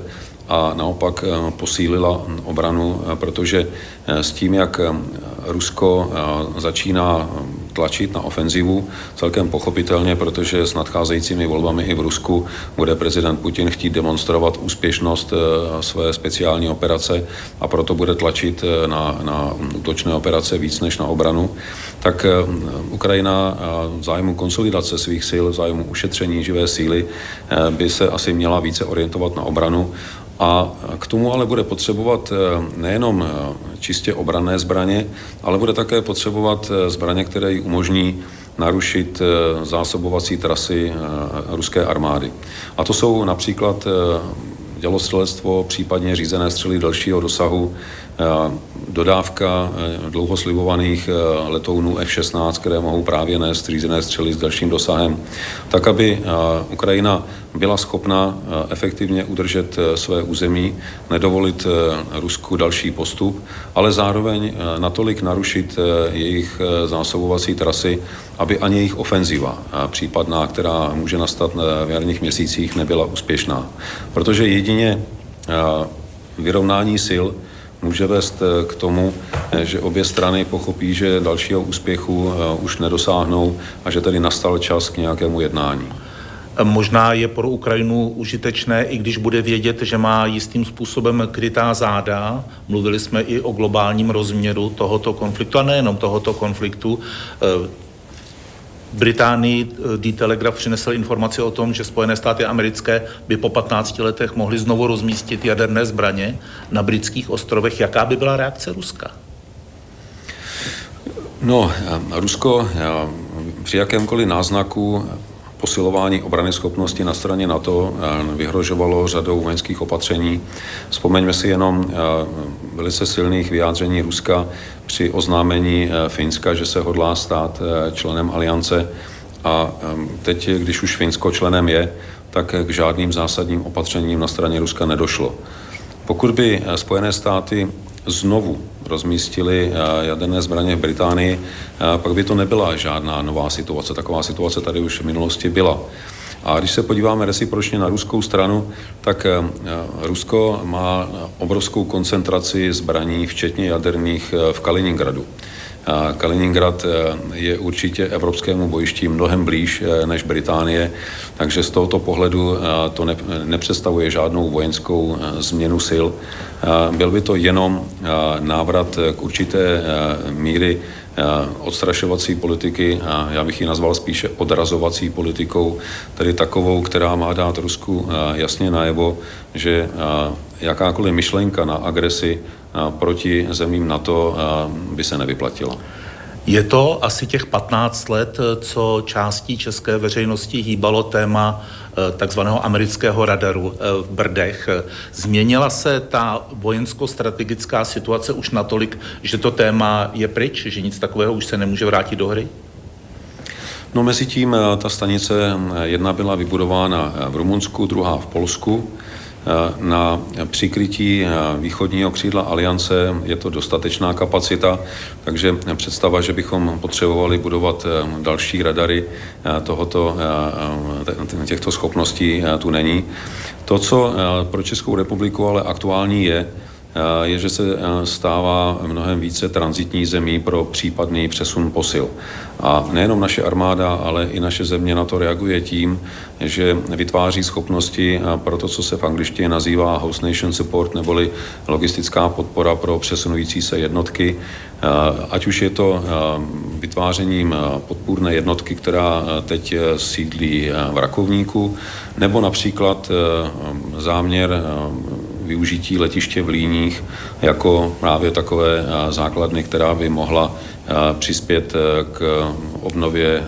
a naopak posílila obranu, protože s tím, jak Rusko začíná tlačit na ofenzivu, celkem pochopitelně, protože s nadcházejícími volbami i v Rusku bude prezident Putin chtít demonstrovat úspěšnost své speciální operace a proto bude tlačit na, na útočné operace víc než na obranu, tak Ukrajina v zájmu konsolidace svých sil, v zájmu ušetření živé síly by se asi měla více orientovat na obranu a k tomu ale bude potřebovat eh, nejenom eh, čistě obranné zbraně, ale bude také potřebovat eh, zbraně, které jí umožní narušit zásobovací trasy ruské armády. A to jsou například dělostřelectvo, případně řízené střely dalšího dosahu, dodávka dlouho slibovaných letounů F-16, které mohou právě nést řízené střely s dalším dosahem, tak aby Ukrajina byla schopna efektivně udržet své území, nedovolit Rusku další postup, ale zároveň natolik narušit jejich zásobovací trasy, aby ani jejich ofenziva případná, která může nastat v jarních měsících, nebyla úspěšná. Protože jedině vyrovnání sil může vést eh, k tomu, eh, že obě strany pochopí, že dalšího úspěchu eh, už nedosáhnou a že tedy nastal čas k nějakému jednání. Možná je pro Ukrajinu užitečné, i když bude vědět, že má jistým způsobem krytá záda. Mluvili jsme i o globálním rozměru tohoto konfliktu a nejenom tohoto konfliktu. Británii eh, The Telegraph přinesl informaci o tom, že Spojené státy americké by po 15 letech mohly znovu rozmístit jaderné zbraně na britských ostrovech. Jaká by byla reakce Ruska? No, eh, Rusko eh, při jakémkoliv náznaku posilování obrany schopnosti na straně NATO vyhrožovalo řadou vojenských opatření. Vzpomeňme si jenom velice silných vyjádření Ruska při oznámení Finska, že se hodlá stát členem aliance. A teď, když už Finsko členem je, tak k žádným zásadním opatřením na straně Ruska nedošlo. Pokud by Spojené státy znovu rozmístili jaderné zbraně v Británii, pak by to nebyla žádná nová situace. Taková situace tady už v minulosti byla. A když se podíváme recipročně na ruskou stranu, tak eh, Rusko má obrovskou koncentraci zbraní, včetně jaderných, eh, v Kaliningradu. Kaliningrad eh, je určitě evropskému bojišti mnohem blíž než Británie, takže z tohoto pohledu to nepředstavuje žádnou vojenskou změnu sil. Byl by to jenom návrat k určité míry odstrašovací politiky, a já bych ji nazval spíše odrazovací politikou, tedy takovou, která má dát Rusku jasně najevo, že jakákoliv myšlenka na agresi proti zemím NATO by se nevyplatila. Je to asi těch 15 let, co částí české veřejnosti hýbalo téma eh, takzvaného amerického radaru eh, v Brdech. Změnila se ta vojensko-strategická situace už natolik, že to téma je pryč, že nic takového už se nemůže vrátit do hry? No mezi tím eh, ta stanice jedna byla vybudována v Rumunsku, druhá v Polsku. Eh, na přikrytí eh, východního křídla aliance je to dostatečná kapacita, takže představa, že bychom potřebovali budovat eh, další radary tohoto, těchto schopností tu není. To, co pro Českou republiku ale aktuální je, je, že se stává mnohem více transitní zemí pro případný přesun posil. A nejenom naše armáda, ale i naše země na to reaguje tím, že vytváří schopnosti pro to, co se v angličtině nazývá Host Nation Support, neboli logistická podpora pro přesunující se jednotky. Ať už je to vytvářením podpůrné jednotky, která teď sídlí v Rakovníku, nebo například záměr využití letiště v Líních jako právě takové základny, která by mohla přispět k obnově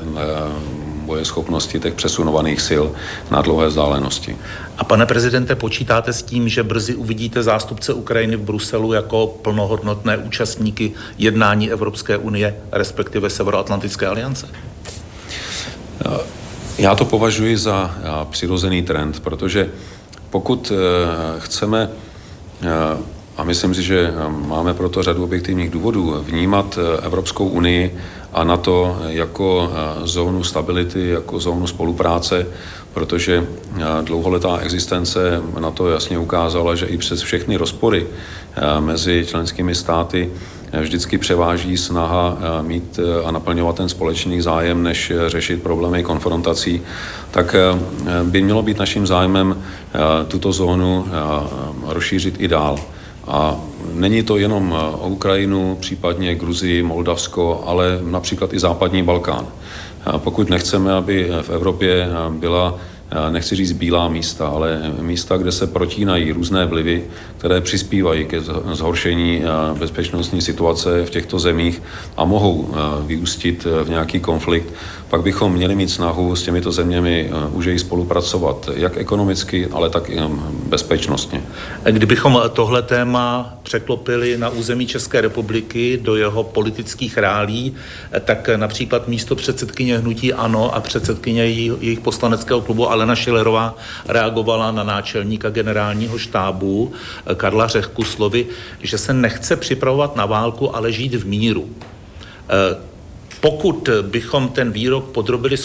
bojeschopnosti těch přesunovaných sil na dlouhé vzdálenosti. A pane prezidente, počítáte s tím, že brzy uvidíte zástupce Ukrajiny v Bruselu jako plnohodnotné účastníky jednání Evropské unie, respektive Severoatlantické aliance? Já to považuji za přirozený trend, protože pokud eh, chceme eh, a myslím si, že máme proto řadu objektivních důvodů vnímat eh, Evropskou unii a na to jako zónu stability, jako zónu spolupráce, protože dlouholetá existence na to jasně ukázala, že i přes všechny rozpory mezi členskými státy vždycky převáží snaha eh, mít eh, a naplňovat ten společný zájem, než eh, řešit problémy konfrontací, tak by mělo být naším zájmem tuto zónu rozšířit i dál. A není to jenom o Ukrajinu, případně Gruzii, Moldavsko, ale například i západní Balkán. Pokud nechceme, aby v Evropě byla nechci říct bílá místa, ale místa, kde se protínají různé vlivy, které přispívají ke zhoršení bezpečnostní situace v těchto zemích a mohou vyústit v nějaký konflikt, pak bychom měli mít snahu s těmito zeměmi už i spolupracovat, jak ekonomicky, ale tak i bezpečnostně. Kdybychom tohle téma překlopili na území České republiky do jeho politických rálí, tak například místo předsedkyně hnutí ANO a předsedkyně jejich poslaneckého klubu Alena Šilerová reagovala na náčelníka generálního štábu Karla Řehku slovy, že se nechce připravovat na válku, ale žít v míru. Pokud bychom ten výrok podrobili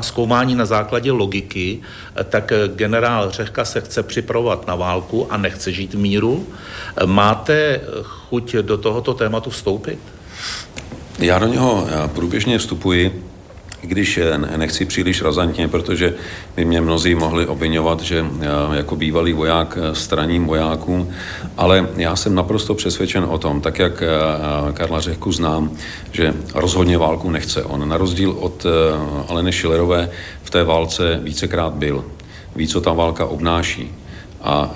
zkoumání na základě logiky, tak generál Řehka se chce připravovat na válku a nechce žít v míru. Máte chuť do tohoto tématu vstoupit? Já do něho průběžně vstupuji i když nechci příliš razantně, protože by mě mnozí mohli obvinovat, že jako bývalý voják straním vojákům, ale já jsem naprosto přesvědčen o tom, tak jak Karla Řehku znám, že rozhodně válku nechce. On na rozdíl od Aleny Šilerové v té válce vícekrát byl. Ví, co ta válka obnáší. A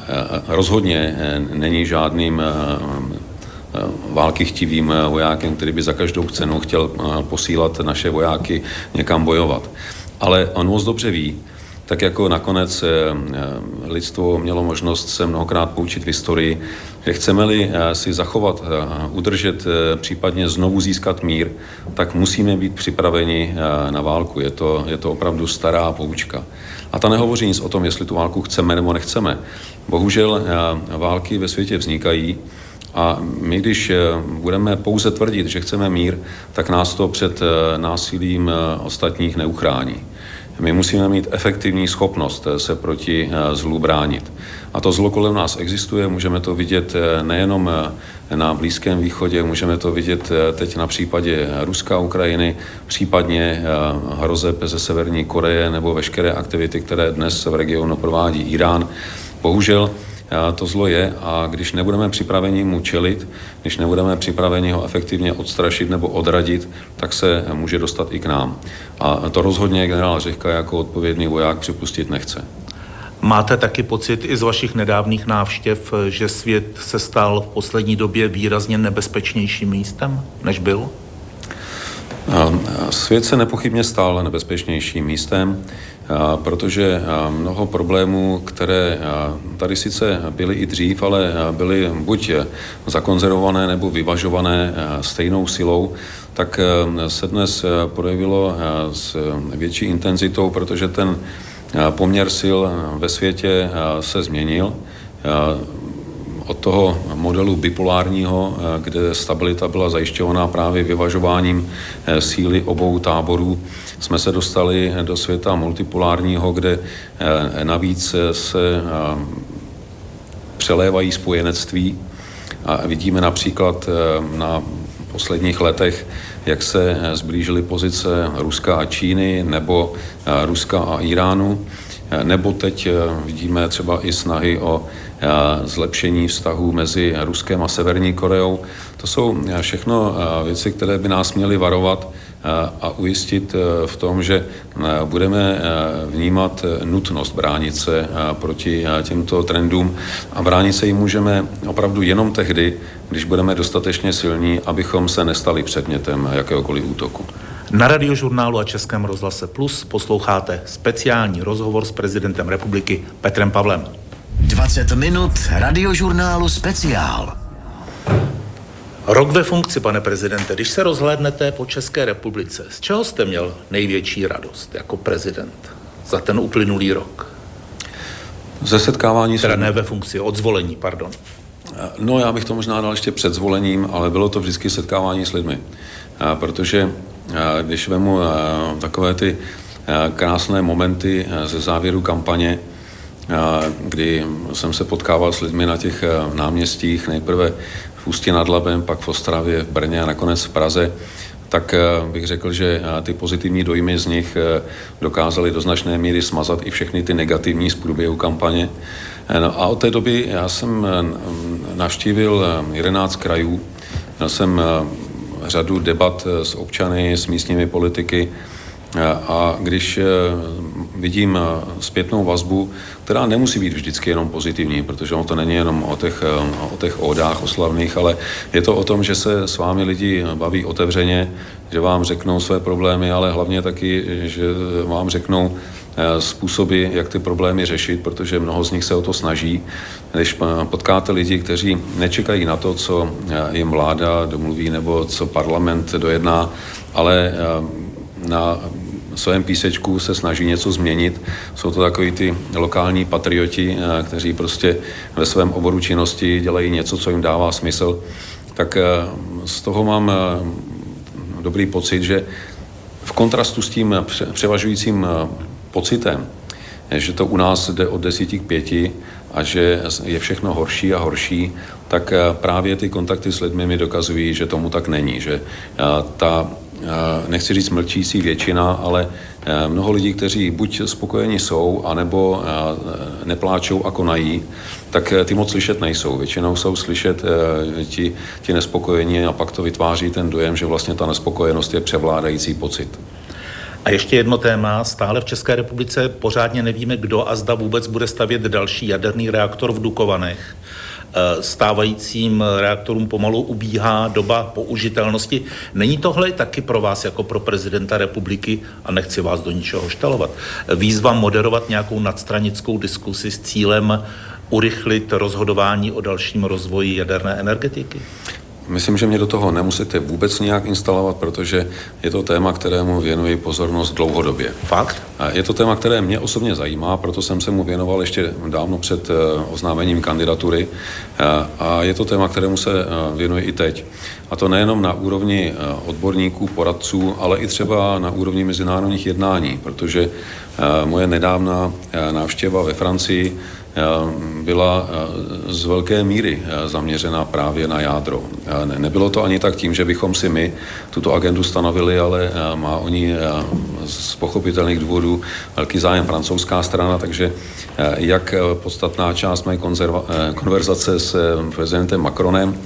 rozhodně není žádným Eh, války chtivým eh, vojákem, který by za každou cenu chtěl eh, posílat naše vojáky někam bojovat. Ale on moc dobře ví, tak jako nakonec lidstvo mělo možnost se mnohokrát poučit v historii, že chceme-li si zachovat, udržet, případně znovu získat mír, tak musíme být připraveni na válku. Je to, je to opravdu stará poučka. A ta nehovoří nic o tom, jestli tu válku chceme nebo nechceme. Bohužel války ve světě vznikají, a my, když eh, budeme pouze tvrdit, že chceme mír, tak nás to před eh, násilím eh, ostatních neuchrání. My musíme mít efektivní schopnost se proti zlu bránit. A to zlo kolem nás existuje, můžeme to vidět nejenom na Blízkém východě, můžeme to vidět teď na případě Ruska, Ukrajiny, případně hrozeb ze Severní Koreje nebo veškeré aktivity, které dnes v regionu provádí Irán. Bohužel to zlo je a když nebudeme připraveni mu čelit, když nebudeme připraveni ho efektivně odstrašit nebo odradit, tak se může dostat i k nám. A to rozhodně generál Řehka jako odpovědný voják připustit nechce. Máte taky pocit i z vašich nedávných návštěv, že svět se stal v poslední době výrazně nebezpečnějším místem, než byl? Svět se nepochybně stal nebezpečnějším místem protože mnoho problémů, které tady sice byly i dřív, ale byly buď zakonzervované nebo vyvažované stejnou silou, tak se dnes projevilo s větší intenzitou, protože ten poměr sil ve světě se změnil od toho modelu bipolárního, kde stabilita byla zajišťovaná právě vyvažováním síly obou táborů, jsme se dostali do světa multipolárního, kde eh, navíc se eh, přelévají spojenectví a vidíme například eh, na posledních letech, jak se zblížily pozice Ruska a Číny nebo Ruska a Iránu. Nebo teď vidíme třeba i snahy o zlepšení vztahů mezi Ruskem a Severní Koreou. To jsou všechno věci, které by nás měly varovat a ujistit e, v tom, že e, budeme e, vnímat nutnost bránit se proti těmto trendům a bránit se jim můžeme opravdu jenom tehdy, když budeme dostatečně silní, abychom se nestali předmětem jakéhokoliv útoku. Na radiožurnálu a Českém rozhlase Plus posloucháte speciální rozhovor s prezidentem republiky Petrem Pavlem. 20 minut radiožurnálu speciál. Rok ve funkci, pane prezidente, když se rozhlédnete po České republice, z čeho jste měl největší radost jako prezident za ten uplynulý rok? Ze setkávání... Teda ne ve funkci, od zvolení, pardon. No, já bych to možná dal ještě před zvolením, ale bylo to vždycky setkávání s lidmi. Protože když vemu takové ty krásné momenty ze závěru kampaně, kdy jsem se potkával s lidmi na těch náměstích, nejprve Ústí nad Labem, pak v Ostravě, v Brně a nakonec v Praze, tak eh, bych řekl, že eh, ty pozitivní dojmy z nich eh, dokázaly do značné míry smazat i všechny ty negativní z průběhu kampaně. No a od té doby já jsem navštívil 11 krajů, měl jsem řadu debat s občany, s místními politiky a když vidím zpětnou vazbu, která nemusí být vždycky jenom pozitivní, protože ono to není jenom o těch, o těch ódách oslavných, ale je to o tom, že se s vámi lidi baví otevřeně, že vám řeknou své problémy, ale hlavně taky, že vám řeknou způsoby, jak ty problémy řešit, protože mnoho z nich se o to snaží. Když potkáte lidi, kteří nečekají na to, co jim vláda domluví nebo co parlament dojedná, ale na svém písečku se snaží něco změnit. Jsou to takový ty lokální patrioti, eh, kteří prostě ve svém oboru činnosti dělají něco, co jim dává smysl. Tak eh, z toho mám eh, dobrý pocit, že v kontrastu s tím převažujícím pocitem, že to u nás jde od desíti k pěti a že je všechno horší a horší, tak právě ty kontakty s lidmi mi dokazují, že tomu tak není, že ta nechci říct mlčící většina, ale eh, mnoho lidí, kteří buď spokojeni jsou, anebo eh, nepláčou a konají, tak eh, ty moc slyšet nejsou. Většinou jsou slyšet ti, ti nespokojení a pak to vytváří ten dojem, že vlastně ta nespokojenost je převládající pocit. A ještě jedno téma. Stále v České republice pořádně nevíme, kdo a zda vůbec bude stavět další jaderný reaktor v Dukovanech. Eh, stávajícím reaktorům pomalu ubíhá doba použitelnosti. Není tohle taky pro vás jako pro prezidenta republiky, a nechci vás do ničeho štelovat, výzva moderovat nějakou nadstranickou diskusi s cílem urychlit rozhodování o dalším rozvoji jaderné energetiky? Myslím, že mě do toho nemusíte vůbec nějak instalovat, protože je to téma, kterému věnuji pozornost dlouhodobě. Fakt? Je to téma, které mě osobně zajímá, proto jsem se mu věnoval ještě dávno před eh, oznámením kandidatury eh, a je to téma, kterému se eh, věnuji i teď. A to nejenom na úrovni odborníků, poradců, ale i třeba na úrovni mezinárodních jednání, protože moje nedávná návštěva ve Francii byla eh, z velké míry eh, zaměřena právě na jádro. Nebylo to ani tak tím, že bychom si my tuto agendu stanovili, ale eh, má oni z pochopitelných důvodů velký zájem francouzská strana, takže jak podstatná část mé konverzace s prezidentem Macronem,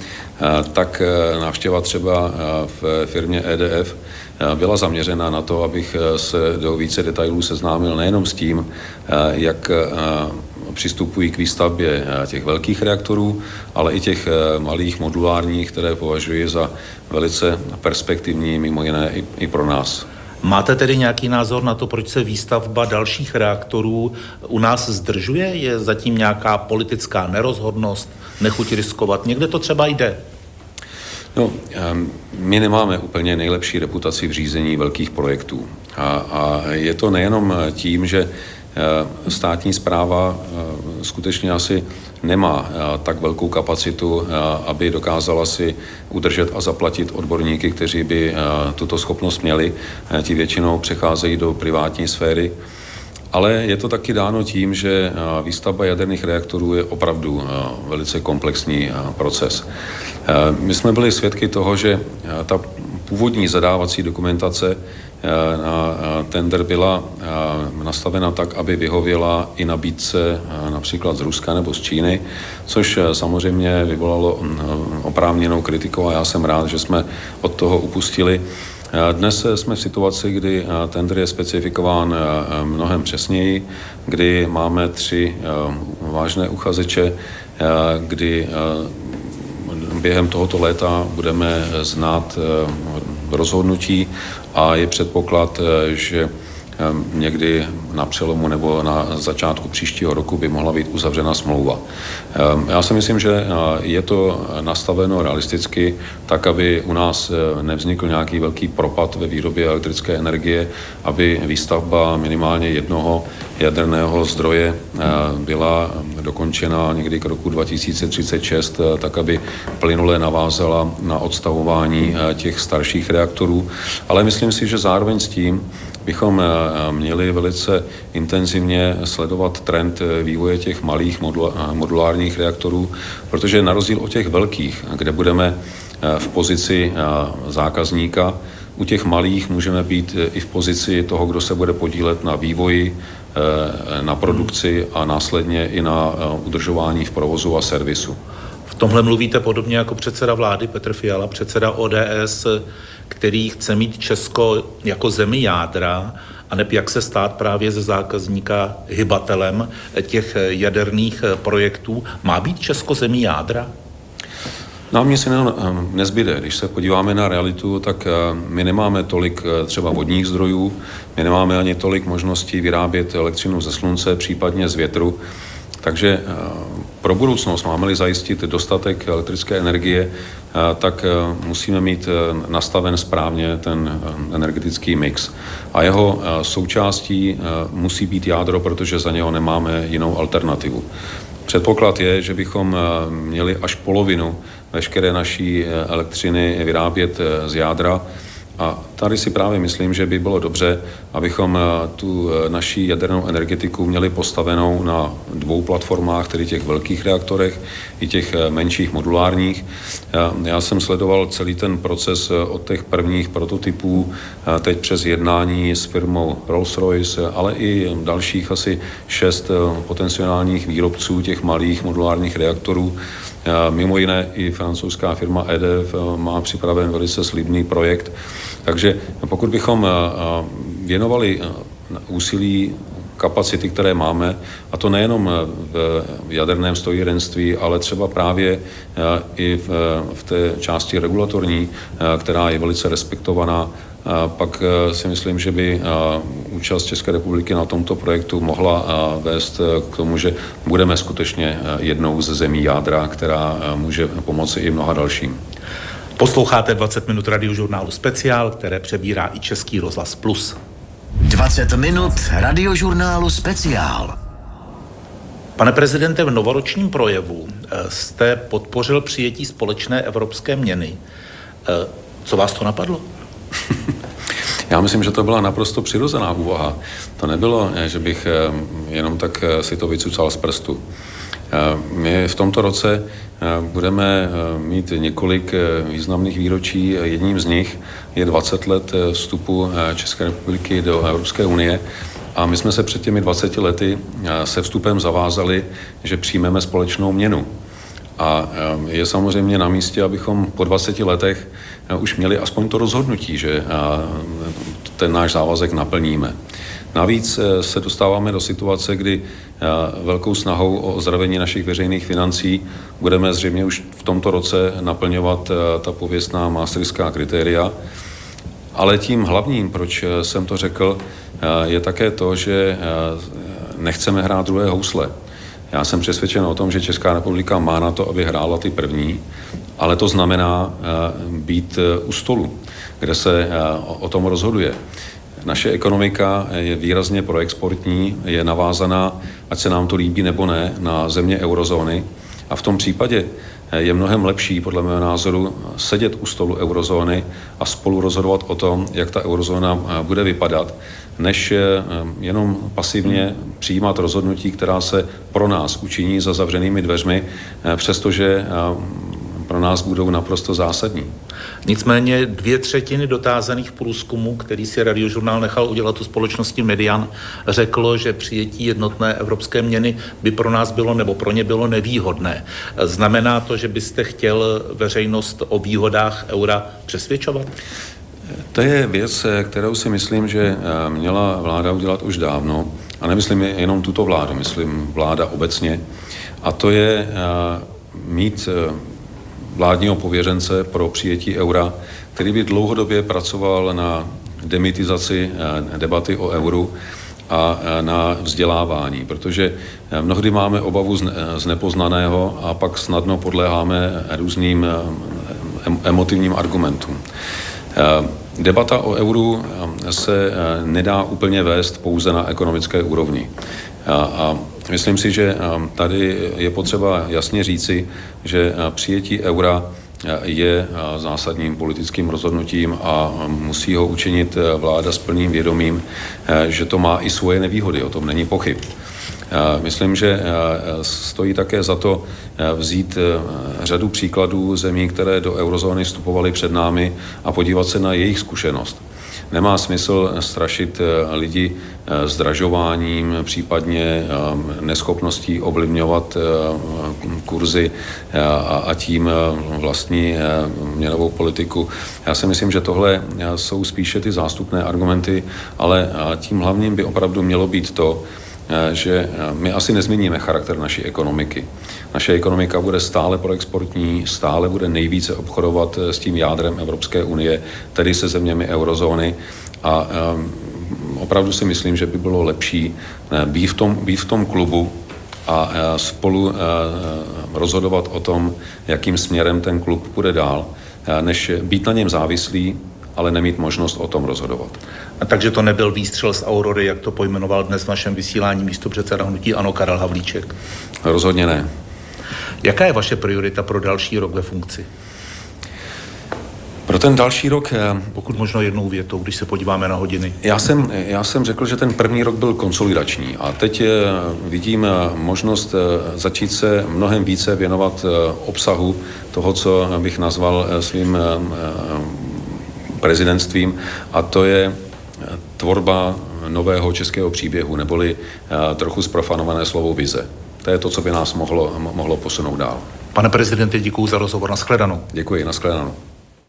tak návštěva třeba v firmě EDF byla zaměřena na to, abych se do více detailů seznámil nejenom s tím, jak přistupují k výstavbě eh, těch velkých reaktorů, ale i těch eh, malých modulárních, které považuji za velice perspektivní, mimo jiné i, i pro nás. Máte tedy nějaký názor na to, proč se výstavba dalších reaktorů u nás zdržuje? Je zatím nějaká politická nerozhodnost, nechuť riskovat? Někde to třeba jde. No, ehm, my nemáme úplně nejlepší reputaci v řízení velkých projektů. A, a je to nejenom tím, že Eh, státní zpráva eh, skutečně asi nemá eh, tak velkou kapacitu, aby dokázala si udržet a zaplatit odborníky, kteří by tuto schopnost měli. Ti většinou přecházejí do privátní sféry. Ale je to taky dáno tím, že výstavba jaderných reaktorů je opravdu velice komplexní proces. My jsme byli svědky toho, že ta původní zadávací dokumentace Eh, eh, tender byla eh, nastavena tak, aby vyhověla i nabídce například z Ruska nebo z Číny, což samozřejmě vyvolalo mm, oprávněnou kritiku a já jsem rád, že jsme od toho upustili. Dnes jsme v situaci, kdy tender je specifikován mnohem přesněji, kdy máme tři vážné uchazeče, kdy během tohoto léta budeme znát rozhodnutí a je předpoklad, eh, že Ehm, někdy na přelomu nebo na začátku příštího roku by mohla být uzavřena smlouva. Ehm, já si myslím, že eh, je to nastaveno realisticky, tak aby u nás eh, nevznikl nějaký velký propad ve výrobě elektrické energie, aby výstavba minimálně jednoho jaderného zdroje eh, byla dokončena někdy k roku 2036, tak aby plynule navázala na odstavování těch starších reaktorů. Ale myslím si, že zároveň s tím bychom eh, měli velice intenzivně sledovat trend eh, vývoje těch malých eh, modulárních reaktorů, protože na rozdíl od těch velkých, kde budeme v pozici zákazníka, u těch malých můžeme být i v pozici toho, kdo se bude podílet na vývoji, na produkci a následně i na udržování v provozu a servisu. V tomhle mluvíte podobně jako předseda vlády Petr Fiala, předseda ODS který chce mít Česko jako zemi jádra a neb jak se stát právě ze zákazníka hybatelem těch jaderných projektů. Má být Česko zemí jádra? Nám nic jiného nezbyde. Když se podíváme na realitu, tak my nemáme tolik třeba vodních zdrojů, my nemáme ani tolik možností vyrábět elektřinu ze slunce, případně z větru. Takže pro budoucnost máme-li zajistit dostatek elektrické energie, tak musíme mít nastaven správně ten energetický mix. A jeho součástí musí být jádro, protože za něho nemáme jinou alternativu. Předpoklad je, že bychom měli až polovinu veškeré naší elektřiny vyrábět z jádra, a tady si právě myslím, že by bylo dobře, abychom eh, tu eh, naší jadernou energetiku měli postavenou na dvou platformách, tedy těch velkých reaktorech i těch eh, menších modulárních. Já jsem sledoval celý ten proces od těch prvních prototypů, teď přes jednání s firmou Rolls-Royce, ale i dalších asi šest potenciálních výrobců těch malých modulárních reaktorů. Mimo jiné i francouzská firma EDF má připraven velice slibný projekt, takže pokud bychom věnovali úsilí kapacity, které máme, a to nejenom v jaderném strojírenství, ale třeba právě i v té části regulatorní, která je velice respektovaná, pak si myslím, že by účast České republiky na tomto projektu mohla vést k tomu, že budeme skutečně jednou ze zemí jádra, která může pomoci i mnoha dalším. Posloucháte 20 minut radiožurnálu Speciál, které přebírá i Český rozhlas Plus. 20 minut radiožurnálu Speciál. Pane prezidente, v novoročním projevu eh, jste podpořil přijetí společné evropské měny. Eh, co vás to napadlo? [LAUGHS] Já myslím, že to byla naprosto přirozená úvaha. To nebylo, eh, že bych jenom tak si to vycucal z prstu. My v tomto roce budeme mít několik významných výročí. Jedním z nich je 20 let vstupu České republiky do Evropské unie. A my jsme se před těmi 20 lety se vstupem zavázali, že přijmeme společnou měnu. A je samozřejmě na místě, abychom po 20 letech už měli aspoň to rozhodnutí, že ten náš závazek naplníme. Navíc eh, se dostáváme do situace, kdy eh, velkou snahou o ozdravení našich veřejných financí budeme zřejmě už v tomto roce naplňovat eh, ta pověstná maastrichtská kritéria. Ale tím hlavním, proč jsem to řekl, je také to, že nechceme hrát druhé housle. Já jsem přesvědčen o tom, že Česká republika má na to, aby hrála ty první, ale to znamená být u stolu, kde se o tom rozhoduje. Naše ekonomika je výrazně proexportní, je navázaná, ať se nám to líbí nebo ne, na země eurozóny. A v tom případě je mnohem lepší, podle mého názoru, sedět u stolu eurozóny a spolu rozhodovat o tom, jak ta eurozóna bude vypadat, než jenom pasivně přijímat rozhodnutí, která se pro nás učiní za zavřenými dveřmi, přestože pro nás budou naprosto zásadní. Nicméně dvě třetiny dotázaných průzkumů, který si radiožurnál nechal udělat u společnosti Median, řeklo, že přijetí jednotné evropské měny by pro nás bylo nebo pro ně bylo nevýhodné. Znamená to, že byste chtěl veřejnost o výhodách eura přesvědčovat? To je věc, kterou si myslím, že eh, měla vláda udělat už dávno. A nemyslím jenom tuto vládu, myslím vláda obecně. A to je eh, mít eh, vládního pověřence pro přijetí eura, který by dlouhodobě pracoval na demitizaci eh, debaty o euru a eh, na vzdělávání, protože eh, mnohdy máme obavu z nepoznaného a pak snadno podléháme různým emotivním argumentům. Debata o euru se nedá úplně vést pouze na ekonomické úrovni. A myslím si, že tady je potřeba jasně říci, že přijetí eura je zásadním politickým rozhodnutím a musí ho učinit vláda s plným vědomím, že to má i svoje nevýhody, o tom není pochyb. Myslím, že stojí také za to vzít řadu příkladů zemí, které do eurozóny vstupovaly před námi a podívat se na jejich zkušenost. Nemá smysl strašit eh, lidi eh, zdražováním, případně neschopností ovlivňovat kurzy a tím vlastní měnovou politiku. Já si myslím, že tohle jsou spíše ty zástupné argumenty, ale tím hlavním by opravdu mělo být to, Eh, že eh, my asi nezměníme charakter naší ekonomiky. Naše ekonomika bude stále proexportní, stále bude nejvíce obchodovat eh, s tím jádrem Evropské unie, tedy se zeměmi eurozóny a opravdu si myslím, že by bylo lepší být v tom, být v tom klubu a spolu rozhodovat o tom, jakým směrem ten klub půjde dál, než být na něm závislý ale nemít možnost o tom rozhodovat. A takže to nebyl výstřel z Aurory, jak to pojmenoval dnes v našem vysílání místo předseda hnutí Ano Karel Havlíček? Rozhodně ne. Jaká je vaše priorita pro další rok ve funkci? Pro ten další rok... Eh, Pokud možno jednou větou, když se podíváme na hodiny. Já jsem, já jsem řekl, že ten první rok byl konsolidační a teď eh, vidím eh, možnost začít se mnohem více věnovat obsahu toho, co bych nazval svým prezidentstvím a to je eh, tvorba nového českého příběhu, neboli eh, trochu zprofanované slovo vize. To je to, co by nás mohlo, mohlo posunout dál. Pane prezidente, děkuji za rozhovor. Naschledanou. Děkuji, naschledanou.